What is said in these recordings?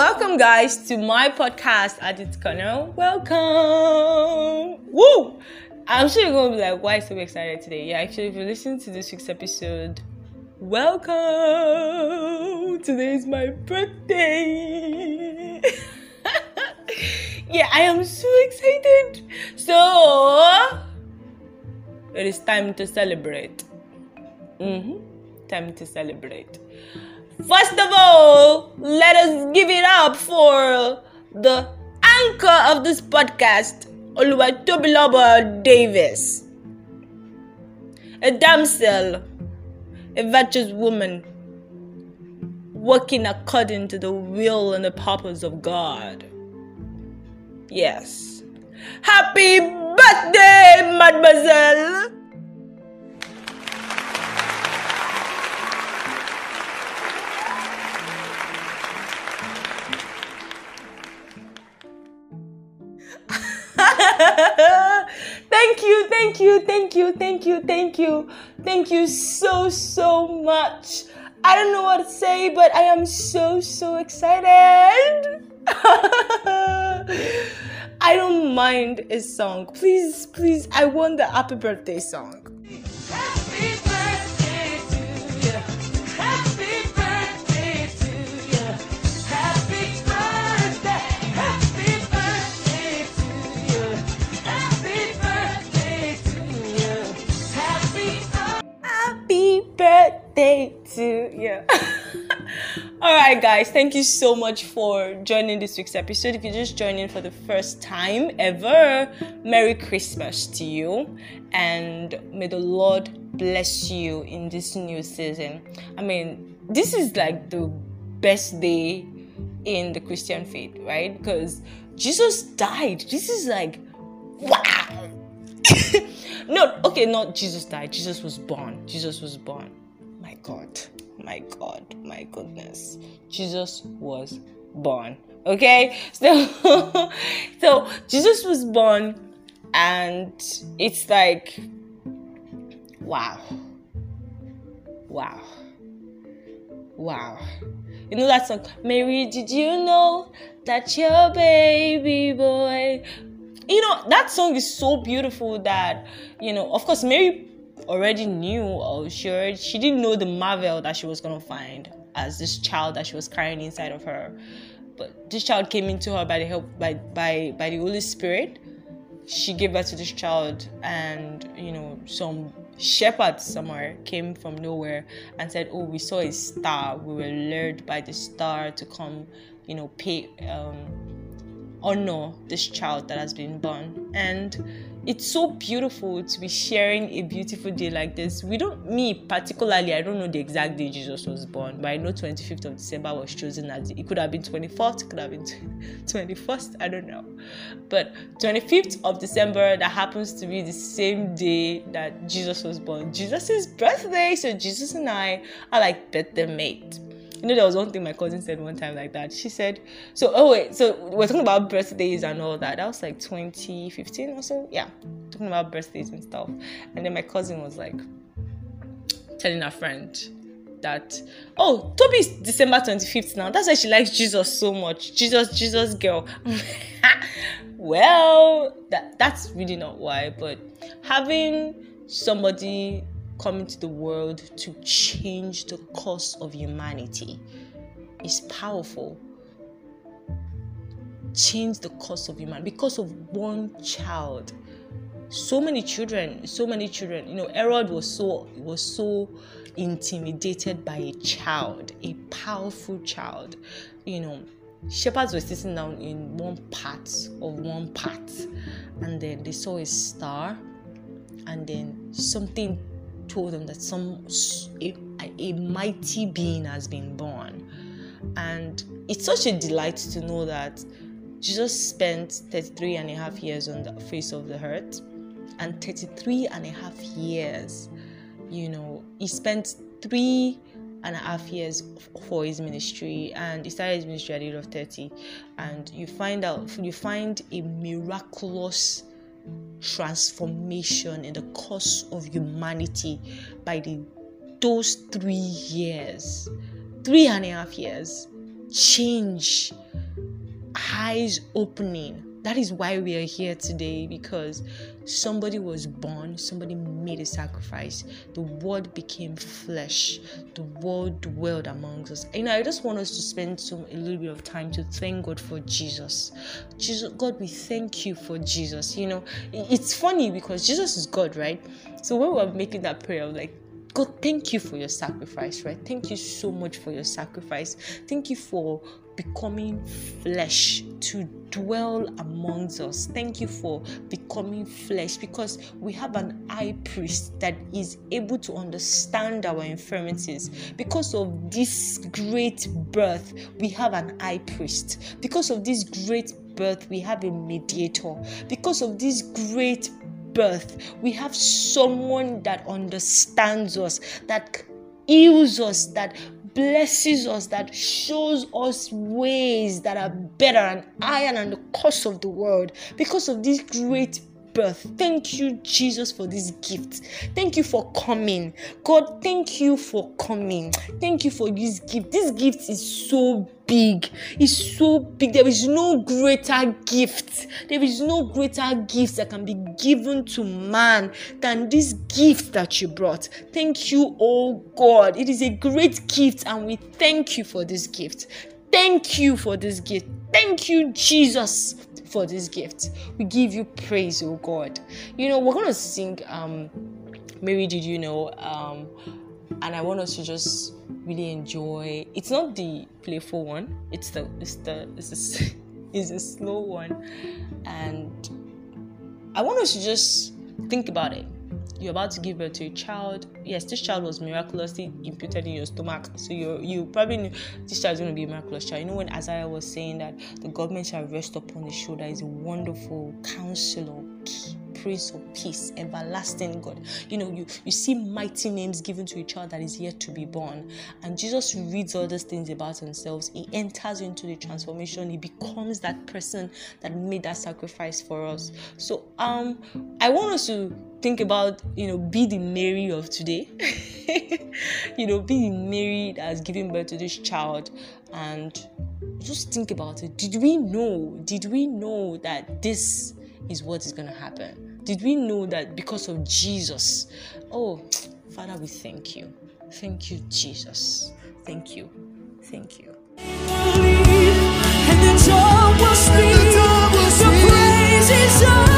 welcome guys to my podcast at its corner. Welcome. Woo! I'm sure you're gonna be like, why so excited today? Yeah, actually, if you listen to this week's episode, welcome. Today is my birthday. yeah, I am so excited. So it is time to celebrate. Mm-hmm. Time to celebrate. First of all, let us give it up for the anchor of this podcast, Oluwatobiloba Davis. A damsel, a virtuous woman, working according to the will and the purpose of God. Yes. Happy birthday, mademoiselle! thank you, thank you, thank you, thank you, thank you, thank you so, so much. I don't know what to say, but I am so, so excited. I don't mind a song. Please, please, I want the happy birthday song. Birthday to you. All right, guys, thank you so much for joining this week's episode. If you're just joining for the first time ever, Merry Christmas to you, and may the Lord bless you in this new season. I mean, this is like the best day in the Christian faith, right? Because Jesus died. This is like, wow. no, okay, not Jesus died. Jesus was born. Jesus was born. My God my God, my goodness. Jesus was born. Okay? So so Jesus was born and it's like wow. Wow. Wow. You know that song, Mary, did you know that your baby boy? You know, that song is so beautiful that, you know, of course, Mary already knew or she she didn't know the marvel that she was gonna find as this child that she was carrying inside of her. But this child came into her by the help by by by the Holy Spirit. She gave birth to this child, and you know some shepherds somewhere came from nowhere and said, "Oh, we saw a star. We were lured by the star to come, you know, pay um, honor this child that has been born." And it's so beautiful to be sharing a beautiful day like this. We don't, me particularly, I don't know the exact day Jesus was born, but I know 25th of December was chosen as it could have been 24th, it could have been 21st, I don't know. But 25th of December, that happens to be the same day that Jesus was born. Jesus' birthday, so Jesus and I are like birthday mate you know, there was one thing my cousin said one time like that. She said, so, oh, wait, so we're talking about birthdays and all that. That was like 2015 or so. Yeah, talking about birthdays and stuff. And then my cousin was like telling her friend that, oh, Toby's December 25th now. That's why she likes Jesus so much. Jesus, Jesus girl. well, that, that's really not why, but having somebody coming to the world to change the course of humanity is powerful. Change the course of humanity because of one child. So many children, so many children. You know, Herod was so was so intimidated by a child, a powerful child. You know, shepherds were sitting down in one part of one part, and then they saw a star, and then something told them that some a, a mighty being has been born. And it's such a delight to know that jesus spent 33 and a half years on the face of the earth. And 33 and a half years you know he spent three and a half years for his ministry. And he started his ministry at the age of 30 and you find out you find a miraculous transformation in the course of humanity by the those three years, three and a half years, change eyes opening that is why we are here today because somebody was born, somebody made a sacrifice. The word became flesh, the word dwelled amongst us. You know, I just want us to spend some a little bit of time to thank God for Jesus. Jesus, God, we thank you for Jesus. You know, it's funny because Jesus is God, right? So when we were making that prayer, like, God, thank you for your sacrifice, right? Thank you so much for your sacrifice. Thank you for becoming flesh to dwell amongst us. Thank you for becoming flesh because we have an high priest that is able to understand our infirmities. Because of this great birth, we have an high priest. Because of this great birth, we have a mediator. Because of this great birth, we have someone that understands us, that heals us, that blesses us, that shows us ways that are better and higher than the cost of the world. Because of this great birth. Thank you, Jesus, for this gift. Thank you for coming. God, thank you for coming. Thank you for this gift. This gift is so big. It's so big. There is no greater gift. There is no greater gift that can be given to man than this gift that you brought. Thank you, oh God. It is a great gift, and we thank you for this gift. Thank you for this gift. Thank you, Jesus for this gift. We give you praise, oh God. You know, we're gonna sing um Mary Did You Know? Um and I want us to just really enjoy it's not the playful one, it's the it's the it's a, it's a slow one. And I want us to just think about it you're about to give birth to a child. Yes, this child was miraculously imputed in your stomach. So you you probably knew this child is going to be a miraculous child. You know when Isaiah was saying that the government shall rest upon his shoulder is a wonderful counselor, Prince of Peace, everlasting God. You know, you, you see mighty names given to a child that is yet to be born. And Jesus reads all these things about himself. He enters into the transformation. He becomes that person that made that sacrifice for us. So um I want us to think about, you know, be the Mary of today. you know, be the Mary that has given birth to this child and just think about it. Did we know? Did we know that this is what is going to happen? Did we know that because of Jesus? Oh, Father, we thank you. Thank you, Jesus. Thank you. Thank you. always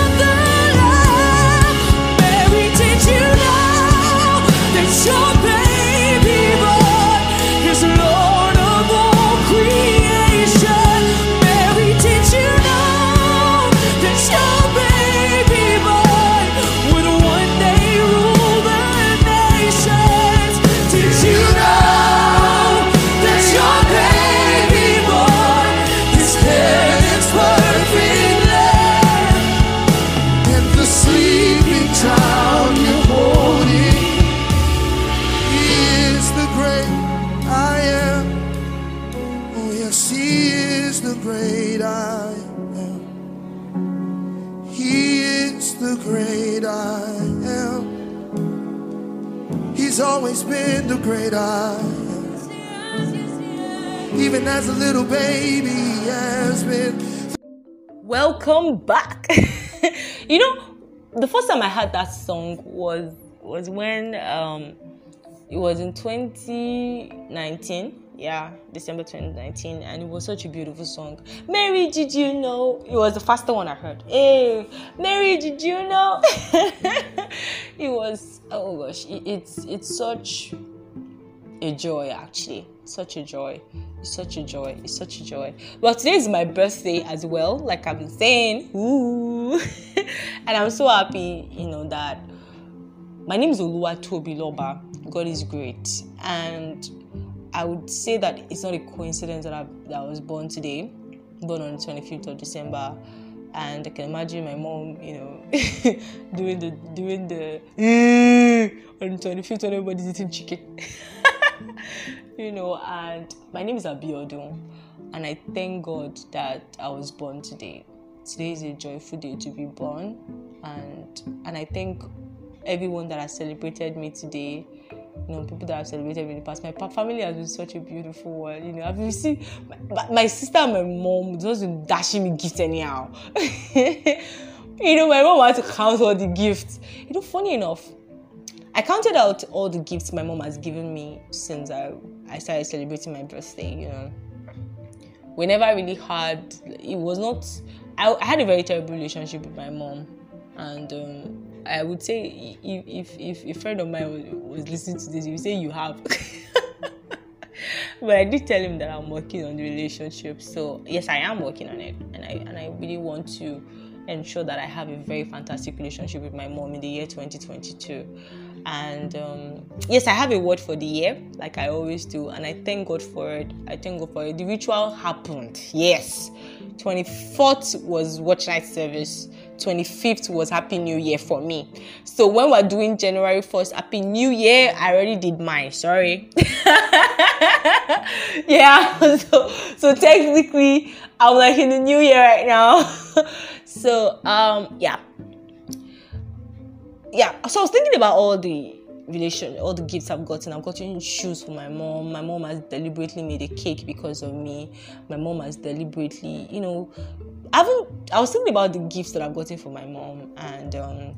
been the great I Even as a little baby, has been. Welcome back. you know, the first time I heard that song was was when um, it was in 2019 yeah december 2019 and it was such a beautiful song. Mary did you know? It was the first one i heard. Hey mary did you know? It was oh gosh it, it's it's such a joy actually. Such a joy. It's such a joy. It's such a joy. Well today is my birthday as well like i've been saying. Ooh. And i'm so happy you know that my name is Oluwatobiloba. God is great. And I would say that it's not a coincidence that I, that I was born today, born on the 25th of December. And I can imagine my mom, you know, doing the doing the on the 25th when everybody's eating chicken. you know, and my name is Abiodun, and I thank God that I was born today. Today is a joyful day to be born, and and I thank everyone that has celebrated me today you know, people that I've celebrated in the past. My family has been such a beautiful one. You know, I've received my, my sister and my mom just dashing me gifts anyhow. you know, my mom had to count all the gifts. You know, funny enough, I counted out all the gifts my mom has given me since I, I started celebrating my birthday, you know. We never really had, it was not, I, I had a very terrible relationship with my mom. And um, I would say if, if, if a friend of mine was, was listening to this, he would say you have. but I did tell him that I'm working on the relationship. So yes, I am working on it, and I and I really want to ensure that I have a very fantastic relationship with my mom in the year 2022. And um, yes, I have a word for the year, like I always do, and I thank God for it. I thank God for it. The ritual happened. Yes, 24th was watch night service. 25th was Happy New Year for me. So when we're doing January 1st, Happy New Year, I already did mine. Sorry. yeah. So so technically, I'm like in the new year right now. so um yeah. Yeah. So I was thinking about all the relation all the gifts I've gotten. I've gotten shoes for my mom. My mom has deliberately made a cake because of me. My mom has deliberately, you know, I haven't I was thinking about the gifts that I've gotten for my mom and um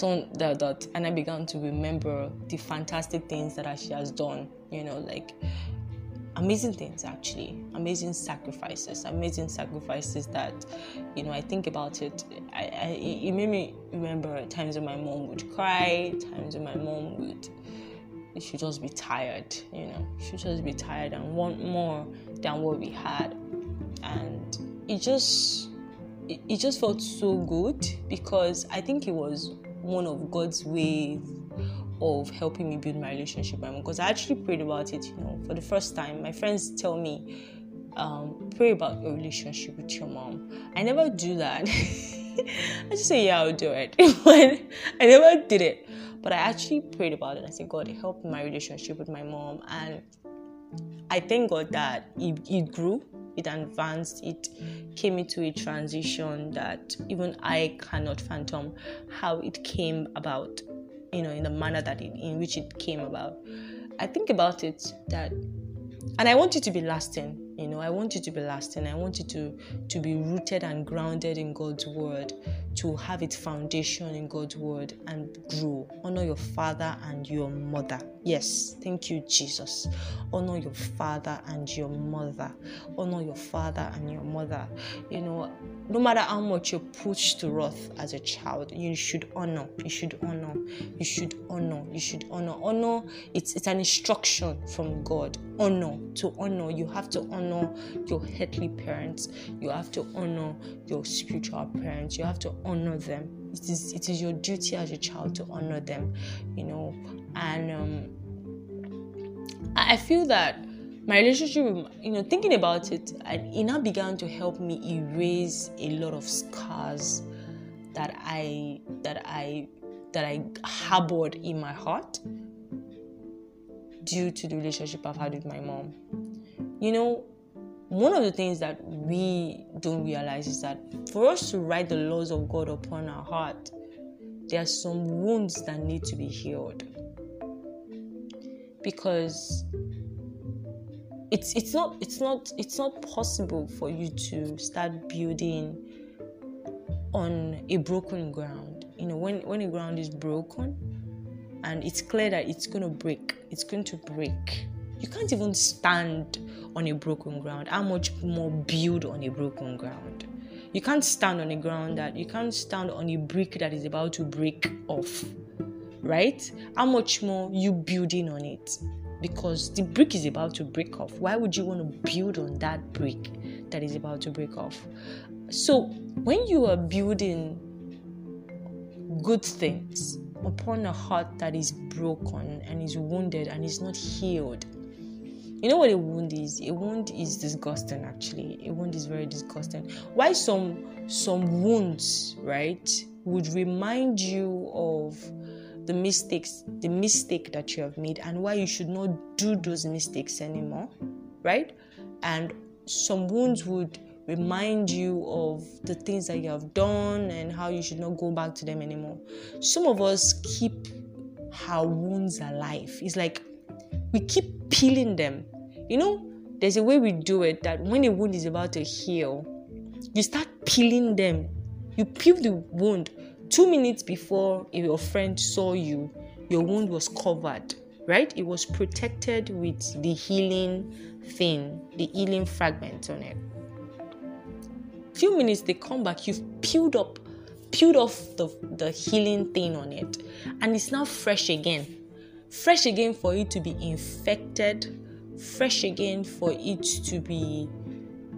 that, that and I began to remember the fantastic things that she has done, you know, like amazing things actually. Amazing sacrifices. Amazing sacrifices that you know i think about it I, I, it made me remember times when my mom would cry times when my mom would she just be tired you know. She just be tired and want more than what we had. And it just it, it just felt so good because i think it was one of god's ways of helping me build my relationship with my mom because I actually prayed about it, you know, for the first time. My friends tell me, um, pray about your relationship with your mom. I never do that. I just say, yeah, I'll do it. but I never did it. But I actually prayed about it. I said, God, help my relationship with my mom. And I thank God that it, it grew, it advanced, it came into a transition that even I cannot fathom how it came about you know in the manner that it, in which it came about. I think about it that and i want it to be lasting you know i want it to be lasting. I want it to to be rooted and grounded in god's word to have its foundation in god's word and grow. Honor your father and your mother. Yes thank you jesus. Honor your father and your mother. Honor your father and your mother. You know no matter how much you're pushed to wrath as a child, you should honor. You should honor. You should honor. You should honor. Honor. It's it's an instruction from God. Honor. To honor, you have to honor your earthly parents. You have to honor your spiritual parents. You have to honor them. It is it is your duty as a child to honor them. You know, and um, I feel that my relationship with you know thinking about it and it now began to help me erase a lot of scars that i that i that i harbored in my heart due to the relationship i've had with my mom. You know one of the things that we don't realize is that for us to write the laws of god upon our heart there are some wounds that need to be healed. Because it's it's not it's not it's not possible for you to start building on a broken ground. You know when when a ground is broken and it's clear that it's going to break it's going to break you can't even stand on a broken ground. How much more build on a broken ground? You can't stand on a ground that you can't stand on a brick that is about to break off right? How much more you building on it because the brick is about to break off. Why would you want to build on that brick that is about to break off? So, when you are building good things upon a heart that is broken and is wounded and is not healed, you know what a wound is? A wound is disgusting actually. A wound is very disgusting. Why some some wounds, right, would remind you of the mistakes, the mistake that you have made, and why you should not do those mistakes anymore, right? And some wounds would remind you of the things that you have done and how you should not go back to them anymore. Some of us keep our wounds alive. It's like we keep peeling them. You know, there's a way we do it that when a wound is about to heal, you start peeling them. You peel the wound two minutes before your friend saw you, your wound was covered, right? It was protected with the healing thing, the healing fragment on it. Few minutes they come back, you've peeled up, peeled off the, the healing thing on it, and it's now fresh again. Fresh again for it to be infected, fresh again for it to be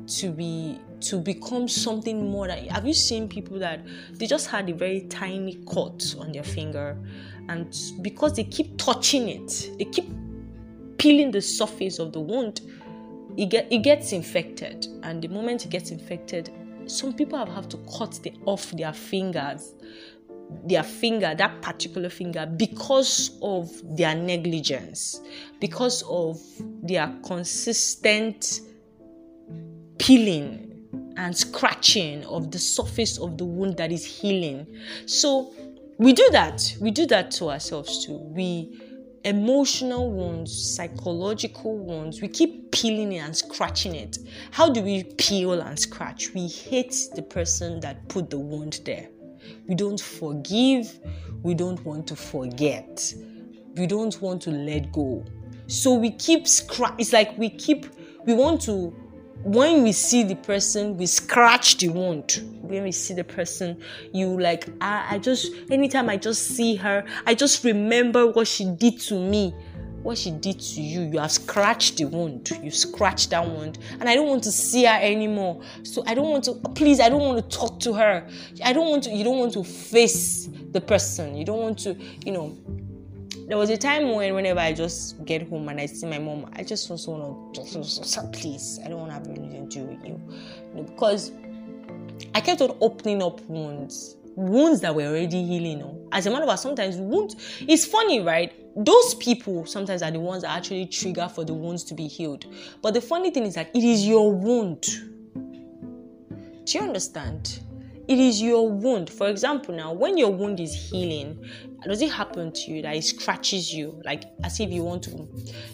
to be to become something more have you seen people that they just had a very tiny cut on their finger and because they keep touching it they keep peeling the surface of the wound it, get, it gets infected. And the moment it gets infected some people have, have to cut the, off their fingers their finger that particular finger because of their negligence because of their consistent peeling and scratching of the surface of the wound that is healing. So we do that. We do that to ourselves too. We emotional wounds, psychological wounds, we keep peeling it and scratching it. How do we peel and scratch? We hate the person that put the wound there. We don't forgive. We don't want to forget. We don't want to let go. So we keep scratch. It's like we keep. We want to when we see the person, we scratch the wound. When we see the person, you like, I, I just, anytime I just see her, I just remember what she did to me. What she did to you, you have scratched the wound. You scratched that wound, and I don't want to see her anymore. So I don't want to. Please, I don't want to talk to her. I don't want to. You don't want to face the person. You don't want to. You know, there was a time when whenever I just get home and I see my mom, I just want to just please, I don't want to have anything to do with you. because I kept on opening up wounds, wounds that were already healing. As a matter of fact, sometimes wounds. It's funny, right? Those people sometimes are the ones that actually trigger for the wounds to be healed. But the funny thing is that it is your wound. Do you understand? It is your wound. For example, now when your wound is healing, does it happen to you that it scratches you, like as if you want to,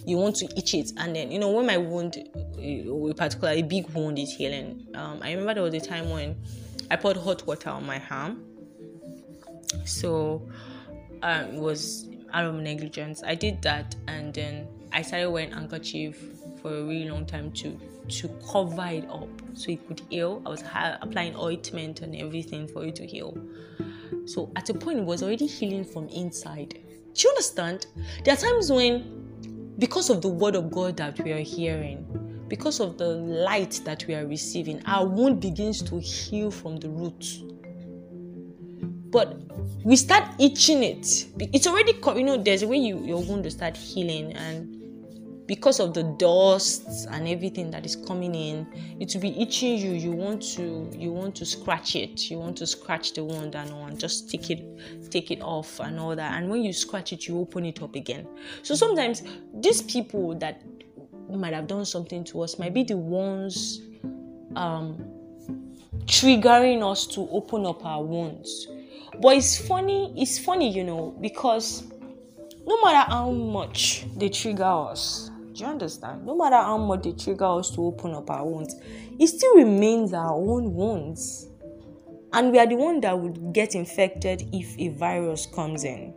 you want to itch it, and then you know when my wound, particular a big wound is healing. Um, I remember there was a time when I poured hot water on my arm, so um, it was out of negligence. I did that, and then I started wearing handkerchief for a really long time too to cover it up so it could heal. I was applying ointment and everything for it to heal. So at a point, it was already healing from inside. Do you understand? There are times when, because of the word of God that we are hearing, because of the light that we are receiving, our wound begins to heal from the root. But we start itching it. It's already, you know, there's a way you, your wound will start healing, and because of the dust and everything that is coming in it will be itching you. You want to you want to scratch it. You want to scratch the wound and all and just take it take it off and all that. And when you scratch it you open it up again. So sometimes these people that might have done something to us might be the ones um, triggering us to open up our wounds. But it's funny it's funny you know because no matter how much they trigger us do you understand? No matter how much they trigger us to open up our wounds, it still remains our own wounds. And we are the one that would get infected if a virus comes in.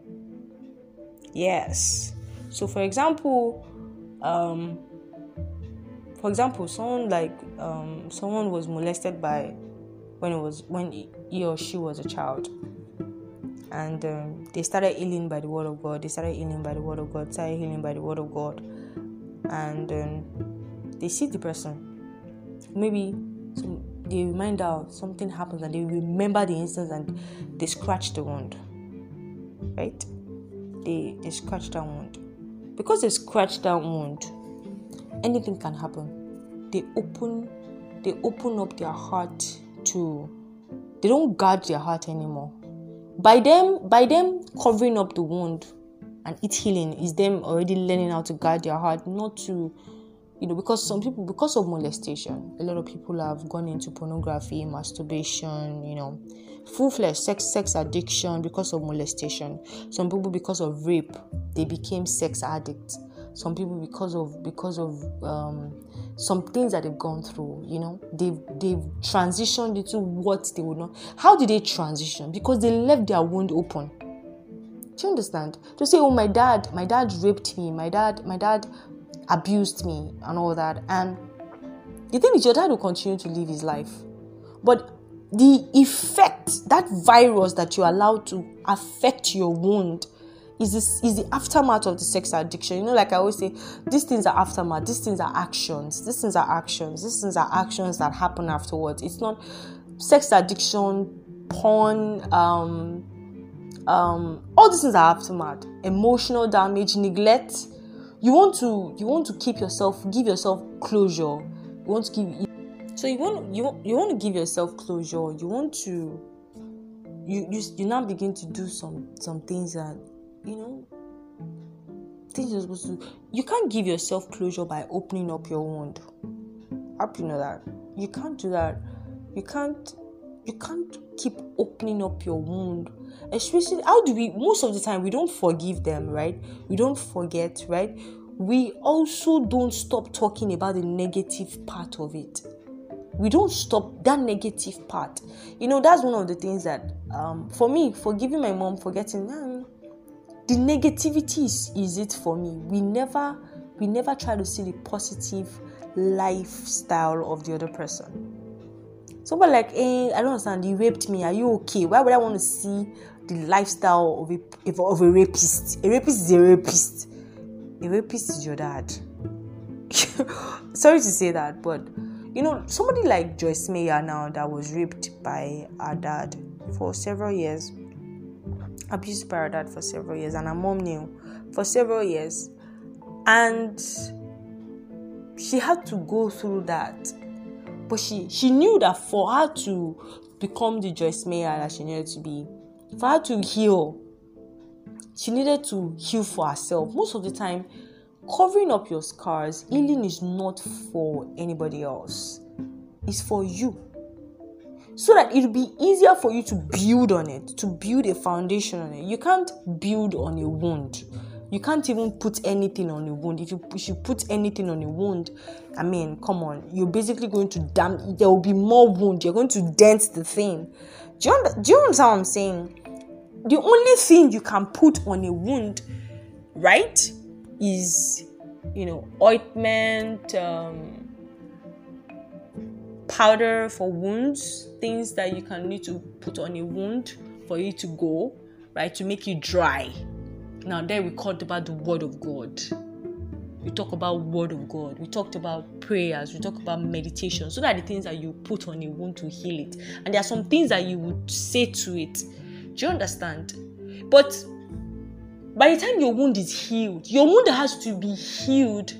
Yes. So for example, um, for example, someone like um, someone was molested by when it was when he or she was a child and um, they started healing by the word of God. They started healing by the word of God. Started healing by the word of God and um, they see the person. Maybe some, they remind out something happens and they remember the instance and they scratch the wound. Right? They they scratch that wound. Because they scratch that wound, anything can happen. They open they open up their heart to they don't guard their heart anymore. By them by them covering up the wound, and it healing. Is them already learning how to guard their heart not to you know because some people because of molestation a lot of people have gone into pornography masturbation you know full fledged sex sex addiction because of molestation. Some people because of rape they became sex addicts. Some people because of because of um, some things that they've gone through you know they've they've transitioned into what they would not how did they transition? Because they left their wound open do you understand? To say oh my dad my dad raped me my dad my dad abused me and all that. And the thing is your dad will continue to live his life. But the effect that virus that you allow to affect your wound is this is the aftermath of the sex addiction. You know like i always say these things are aftermath these things are actions these things are actions these things are actions that happen afterwards. It's not sex addiction porn um um all these things are aftermath emotional damage neglect you want to you want to keep yourself give yourself closure you want to give so you want you you want to give yourself closure you want to you you, you now begin to do some some things that you know, things you're supposed to. You can't give yourself closure by opening up your wound. I hope you know that. You can't do that. You can't. You can't keep opening up your wound. Especially, how do we? Most of the time, we don't forgive them, right? We don't forget, right? We also don't stop talking about the negative part of it we don't stop that negative part you know that's one of the things that um, for me forgiving my mom for getting the negativity is, is it for me we never we never try to see the positive lifestyle of the other person someone like hey eh, i don't understand you raped me are you okay why would i want to see the lifestyle of a of a rapist a rapist is a rapist a rapist is your dad sorry to say that but you know somebody like joyce meyer now that was raped by her dad for several years abused by her dad for several years, and her mom knew for several years. And she had to go through that. But she, she knew that for her to become the Joyce Meyer that she needed to be, for her to heal, she needed to heal for herself. Most of the time, covering up your scars, healing is not for anybody else, it's for you so that it'll be easier for you to build on it, to build a foundation on it. You can't build on a wound. You can't even put anything on a wound. If you, if you put anything on a wound, I mean, come on, you're basically going to damn. There will be more wound. You're going to dent the thing. Do you, do you understand what I'm saying? The only thing you can put on a wound, right, is you know ointment. Um, powder for wounds, things that you can need to put on a wound for you to go, right, to make it dry. Now, there we talked about the Word of God. We talk about Word of God. We talked about prayers. We talk about meditation. So that the things that you put on a wound to heal it. And there are some things that you would say to it. Do you understand? But by the time your wound is healed, your wound has to be healed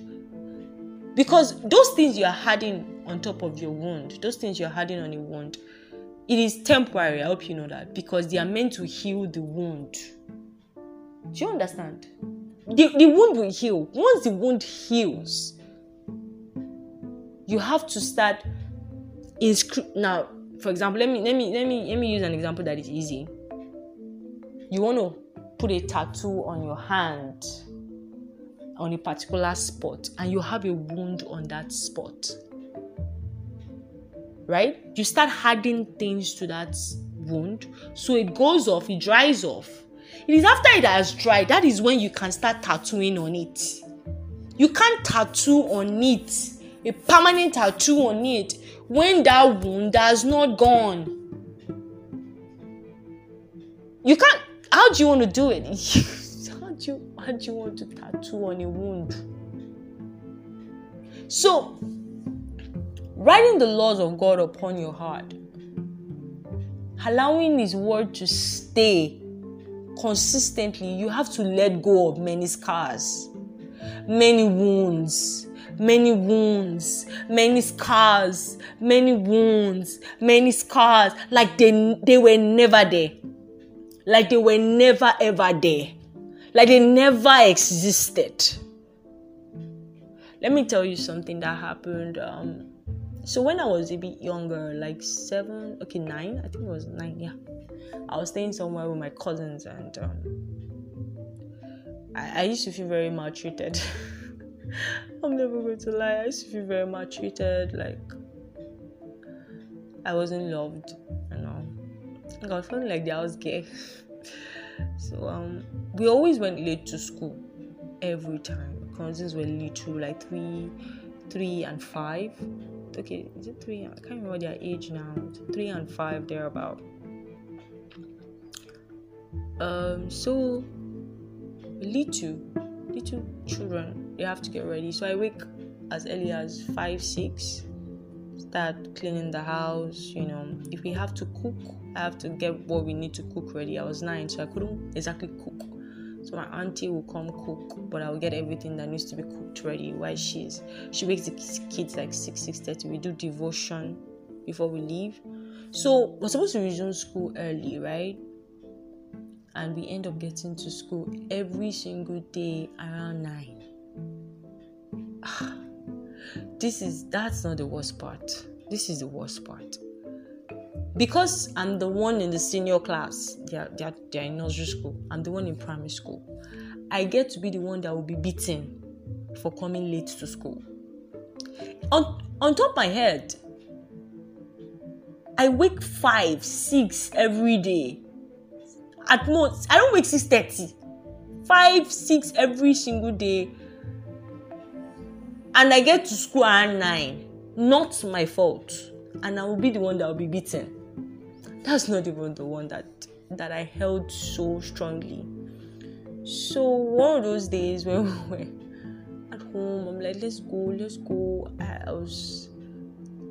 because those things you are adding on top of your wound, those things you're adding on a wound, it is temporary. I hope you know that because they are meant to heal the wound. Do you understand? The, the wound will heal. Once the wound heals, you have to start inscri- now. For example, let me let me let me let me use an example that is easy. You want to put a tattoo on your hand on a particular spot and you have a wound on that spot right? You start adding things to that wound so it goes off, it dries off. It is after it has dried that is when you can start tattooing on it. You can't tattoo on it, a permanent tattoo on it, when that wound has not gone. You can't. How do you want to do it? how do you how do you want to tattoo on a wound? So writing the laws of God upon your heart, allowing His word to stay consistently, you have to let go of many scars, many wounds, many wounds, many scars, many wounds, many scars, like they, they were never there. Like they were never ever there. Like they never existed. Let me tell you something that happened um, so when I was a bit younger, like seven, okay, nine, I think it was nine, yeah. I was staying somewhere with my cousins, and um, I, I used to feel very maltreated. I'm never going to lie. I used to feel very maltreated. Like I wasn't loved, know. I was feeling like the house gay. so um, we always went late to school every time. Cousins were little, like three, three and five. Okay, is it three? I can't remember their age now. Three and five, they're about. Um, so little, little children, they have to get ready. So I wake as early as five, six. Start cleaning the house. You know, if we have to cook, I have to get what we need to cook ready. I was nine, so I couldn't exactly cook so my auntie will come cook, but I'll get everything that needs to be cooked ready while she's she wakes the kids like six six thirty. We do devotion before we leave. So we're supposed to resume school early, right? And we end up getting to school every single day around nine. Ah, this is that's not the worst part. This is the worst part because I'm the one in the senior class, they're, they're, they're in nursery school, I'm the one in primary school. I get to be the one that will be beaten for coming late to school. On, on top of my head, I wake 5, 6 every day. At most, I don't wake 6.30. 5, 6 every single day. And I get to school at 9. Not my fault. And I will be the one that will be beaten that's not even the one that that I held so strongly. So one of those days when we were at home, I'm like, let's go, let's go. I, was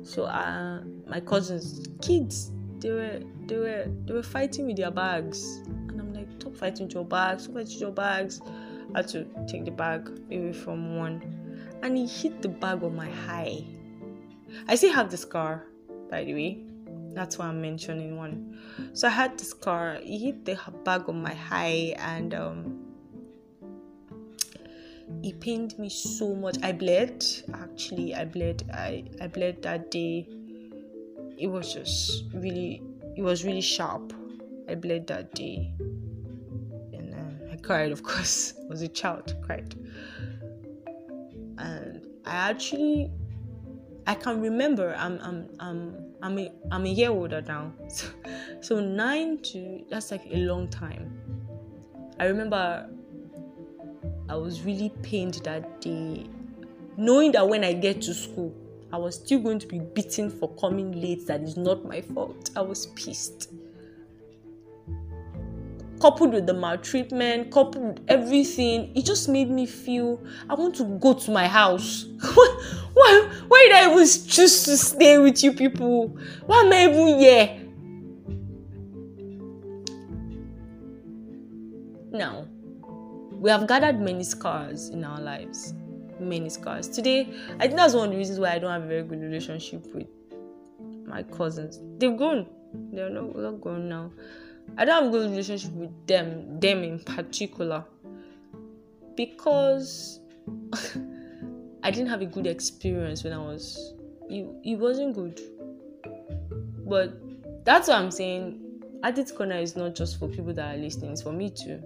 so uh, my cousins, kids, they were they were they were fighting with their bags, and I'm like, stop fighting with your bags, stop fighting with your bags. I had to take the bag away from one, and he hit the bag on my high. I still have the scar, by the way. That's why I'm mentioning one. So I had this car. He hit the bag on my high and um, it pained me so much. I bled. Actually, I bled. I I bled that day. It was just really. It was really sharp. I bled that day, and uh, I cried. Of course, I was a child. Cried, and I actually I can remember I'm I'm I'm I'm a, I'm a year older now. So, so nine to that's like a long time. I remember I was really pained that day, knowing that when I get to school, I was still going to be beaten for coming late. That is not my fault. I was pissed coupled with the maltreatment, coupled with everything, it just made me feel I want to go to my house. why, why did I even choose to stay with you people? Why am I even here? Now, we have gathered many scars in our lives. Many scars. Today, I think that's one of the reasons why I don't have a very good relationship with my cousins. They've grown. They're not, not grown now. I don't have a good relationship with them, them in particular, because I didn't have a good experience when I was. It, it wasn't good. But that's what I'm saying. Addict Corner is not just for people that are listening, it's for me too.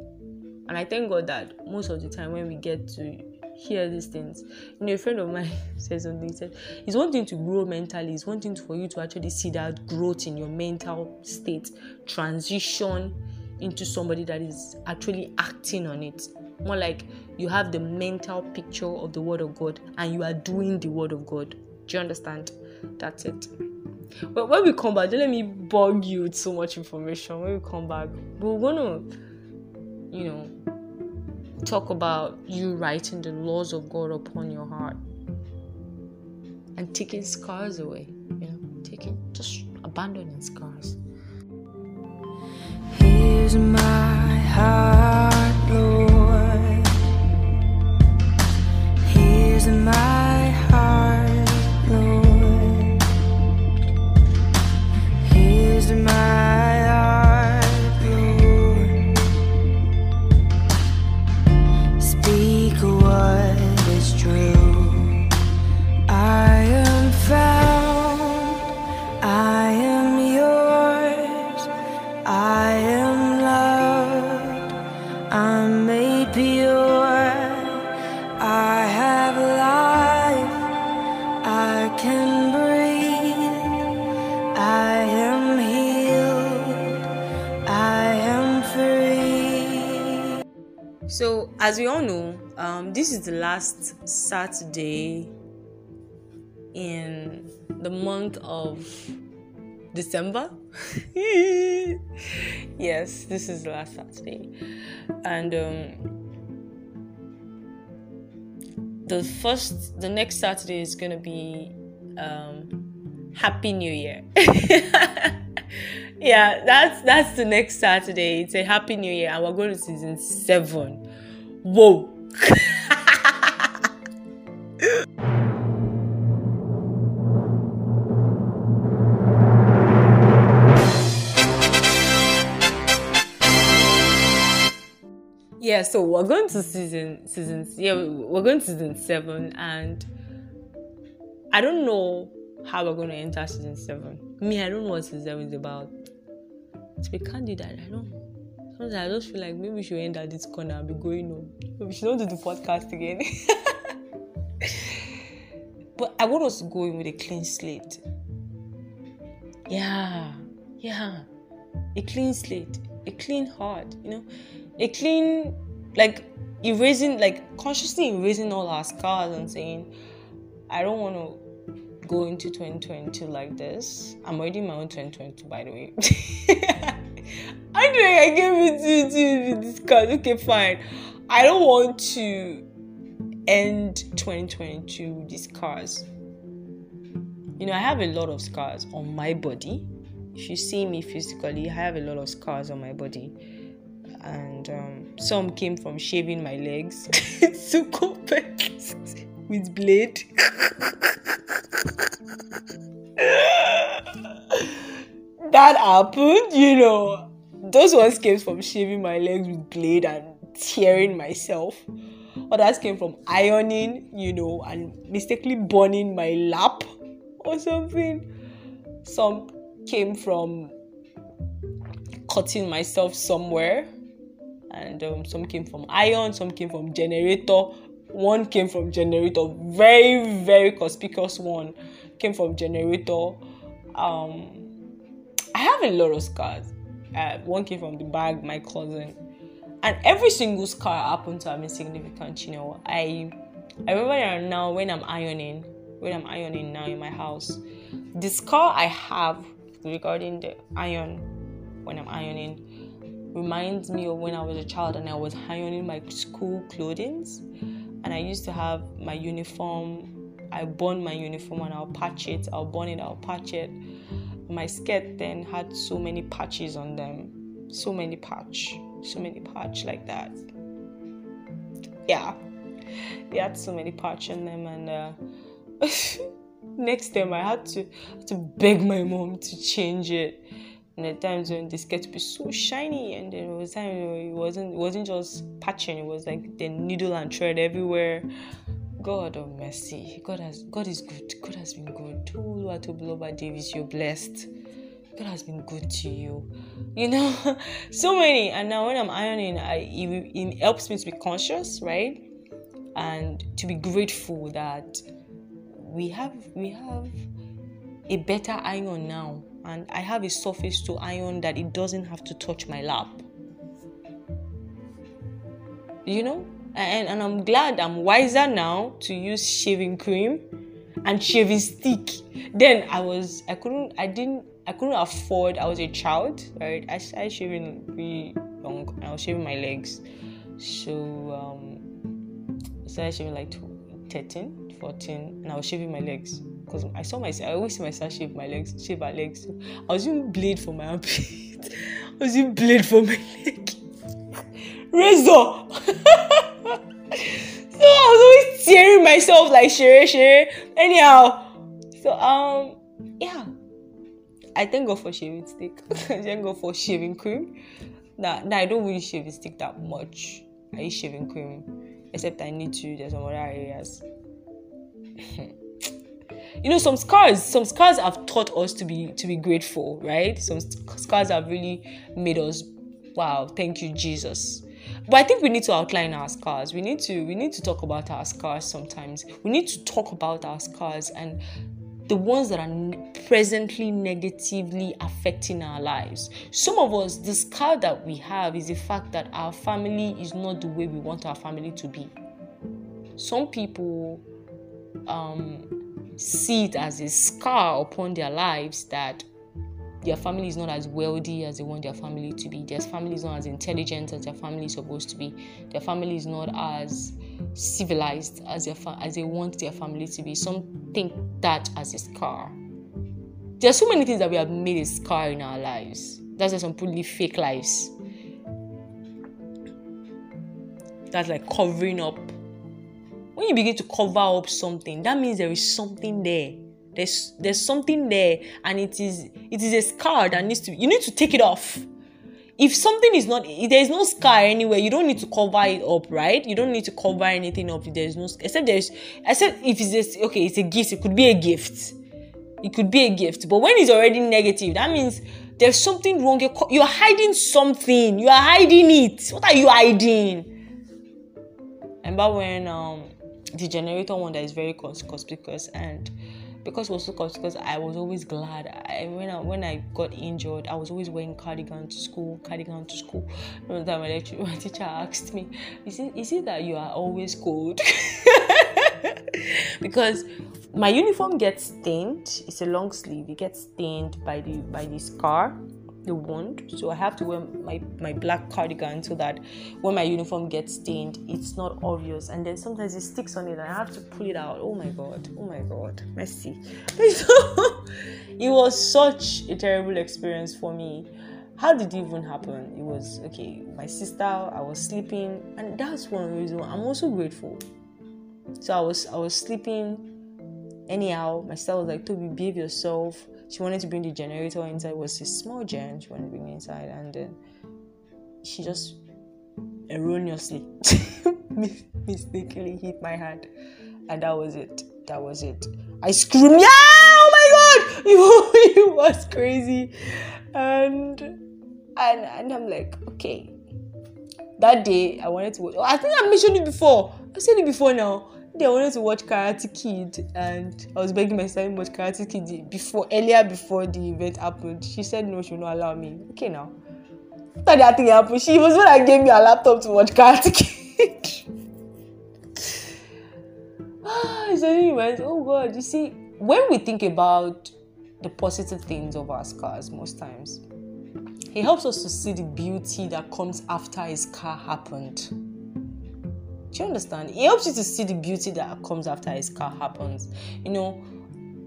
And I thank God that most of the time when we get to hear these things. You know, a friend of mine said something. He said, It's one thing to grow mentally, it's one thing for you to actually see that growth in your mental state, transition into somebody that is actually acting on it. More like you have the mental picture of the Word of God and you are doing the Word of God. Do you understand? That's it. But when we come back, don't let me bug you with so much information. When we come back, we're gonna, you know, talk about you writing the laws of God upon your heart and taking scars away, you know, taking just abandoning scars. Here's my heart, Lord. Here's my the last Saturday in the month of December. yes, this is the last Saturday, and um, the first, the next Saturday is gonna be um, Happy New Year. yeah, that's that's the next Saturday. It's a Happy New Year, and we're going to season seven. Whoa. yeah so we're going to season season yeah we're going to season seven and i don't know how we're going to enter season seven. Me i don't know what season seven is about. To be candid i don't sometimes i just feel like maybe we should end at this corner and be going on we should not do the podcast again but i want us to go in with a clean slate. Yeah yeah. A clean slate a clean heart you know? A clean like erasing like consciously erasing all our scars and saying i don't want to go into 2022 like this. I'm already in my own 2022 by the way. I know i gave it to to discuss okay fine. I don't want to end 2022 with scars you know i have a lot of scars on my body if you see me physically i have a lot of scars on my body and um, some came from shaving my legs to with blade. that happened, you know. Those ones came from shaving my legs with blade and tearing myself. Others came from ironing, you know, and mistakenly burning my lap or something. Some came from cutting myself somewhere and um, some came from iron, some came from generator. One came from generator, very very conspicuous one came from generator. Um, I have a lot of scars. Uh, one came from the bag, my cousin, and every single scar happened to have been significant. You know, I I remember now when I'm ironing, when I'm ironing now in my house, the scar I have regarding the iron when I'm ironing reminds me of when I was a child and I was ironing my school clothing. And I used to have my uniform. I burn my uniform and I'll patch it. I'll burn it, I'll patch it. My skirt then had so many patches on them. So many patch. So many patch like that. Yeah. They had so many patch on them and uh, next time I had to, had to beg my mom to change it. And at times when this skirt to be so shiny and there was time it wasn't it wasn't just patching it was like the needle and thread everywhere. God of mercy. God has god is good. God has been good. Oluwatobiloba davis you're blessed god has been good to you you know so many and now when i'm ironing i it, it helps me to be conscious right and to be grateful that we have we have a better iron now and I have a surface to iron that it doesn't have to touch my lap. You know? And, and I'm glad I'm wiser now to use shaving cream and shaving stick. Then I was I couldn't I didn't I couldn't afford I was a child, right? I started shaving really young and I was shaving my legs. So um I started shaving like 13, 14 and I was shaving my legs because I saw myself. I always see myself shave my legs, shave my legs. So I was using blade for my armpit. I was using blade for my leg. Razor. so I was always tearing myself like shere shere. Anyhow, so um yeah, I thank God for shaving stick. I thank God for shaving cream. Now, now I don't really shave a stick that much. I use shaving cream, except I need to. There's some other areas. you know some scars some scars have taught us to be to be grateful right some scars have really made us wow thank you jesus but i think we need to outline our scars we need to we need to talk about our scars sometimes we need to talk about our scars and the ones that are presently negatively affecting our lives. Some of us, the scar that we have is the fact that our family is not the way we want our family to be. Some people um, see it as a scar upon their lives that their family is not as wealthy as they want their family to be. Their family is not as intelligent as their family is supposed to be. Their family is not as civilized as their fa- as they want their family to be. Some think that as a scar. There are so many things that we have made a scar in our lives. That's why some live fake lives. That's like covering up. When you begin to cover up something, that means there is something there there's there's something there and it is it is a scar that needs to you need to take it off if something is not if there's no scar anywhere you don't need to cover it up right? You don't need to cover anything up if there's no except there's except if it's just okay it's a gift it could be a gift. It could be a gift but when it's already negative that means there's something wrong you're, you're hiding something you are hiding it. What are you hiding? Remember when um the generator one that is very conspicuous and because it was so because I was always glad. I, when I when I got injured, I was always wearing cardigan to school, cardigan to school. One time my, my teacher asked me, "Is it is it that you are always cold?" because my uniform gets stained. It's a long sleeve. It gets stained by the by the scar the wound. So i have to wear my, my black cardigan so that when my uniform gets stained it's not obvious. And then sometimes it sticks on it and i have to pull it out. Oh my god. Oh my god. Mercy. It was such a terrible experience for me. How did it even happen? It was okay my sister i was sleeping. And that's one reason i'm also grateful. So i was i was sleeping anyhow. My sister was like toby behave yourself she wanted to bring the generator inside. It was a small gen she wanted to bring inside, and then she just erroneously mistakenly hit my hand, and that was it. That was it. I screamed, "Yeah! Oh my god! it was crazy," and and and I'm like, okay. That day, I wanted to I think I mentioned it before. I said it before now I wanted to watch Karate Kid, and I was begging my son to watch Karate Kid before earlier before the event happened. She said no, she will not allow me. Okay, now after that thing happened, she was when I gave me a laptop to watch Karate Kid. Ah, so anyways, oh God, you see, when we think about the positive things of our scars, most times, it helps us to see the beauty that comes after a scar happened do you understand? It helps you to see the beauty that comes after a scar happens. You know,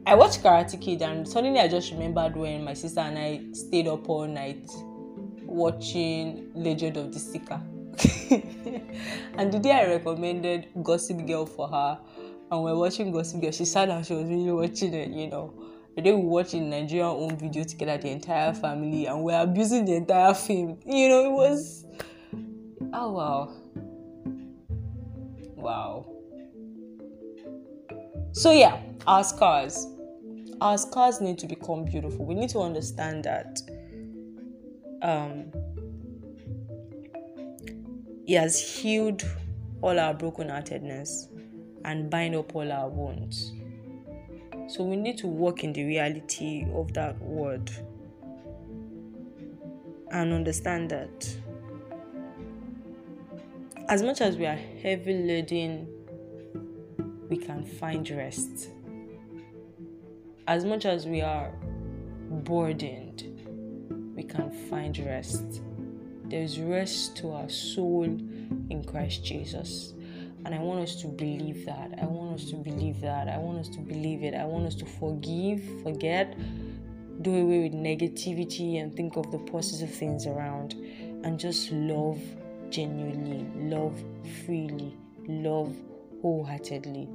I watched Karate Kid and suddenly I just remembered when my sister and I stayed up all night watching Legend of the Seeker. and the day I recommended Gossip Girl for her, and we're watching Gossip Girl, she sat down, she was really watching it, you know. The day we watched in Nigerian own video together, the entire family, and we're abusing the entire film. You know, it was. Oh wow. Wow. So, yeah, our scars. Our scars need to become beautiful. We need to understand that um, He has healed all our brokenheartedness and bind up all our wounds. So we need to walk in the reality of that word and understand that as much as we are heavy laden, we can find rest. As much as we are burdened, we can find rest. There's rest to our soul in Christ Jesus. And I want us to believe that. I want us to believe that. I want us to believe it. I want us to forgive, forget, do away with negativity and think of the positive things around and just love genuinely, love freely, love wholeheartedly,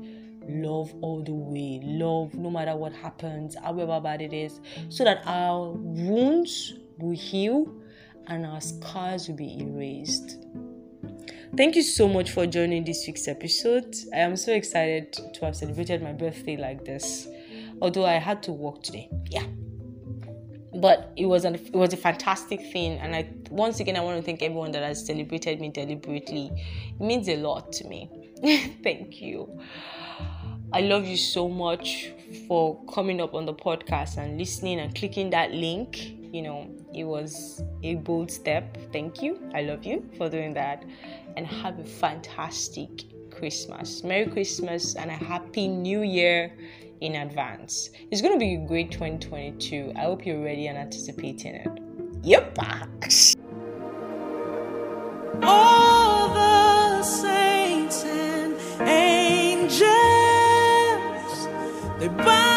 love all the way, love no matter what happens, however bad it is, so that our wounds will heal and our scars will be erased. Thank you so much for joining this week's episode. I am so excited to have celebrated my birthday like this. Although I had to work today. Yeah but it was an, it was a fantastic thing and i once again i want to thank everyone that has celebrated me deliberately it means a lot to me thank you i love you so much for for coming up on the podcast and listening and clicking that link. You know, it was a bold step. Thank you. I love you for doing that. And have a fantastic Christmas. Merry Christmas and a happy new year in advance. It's going to be a great 2022. I hope you're ready and anticipating it. Yep. All the saints and angels, they bow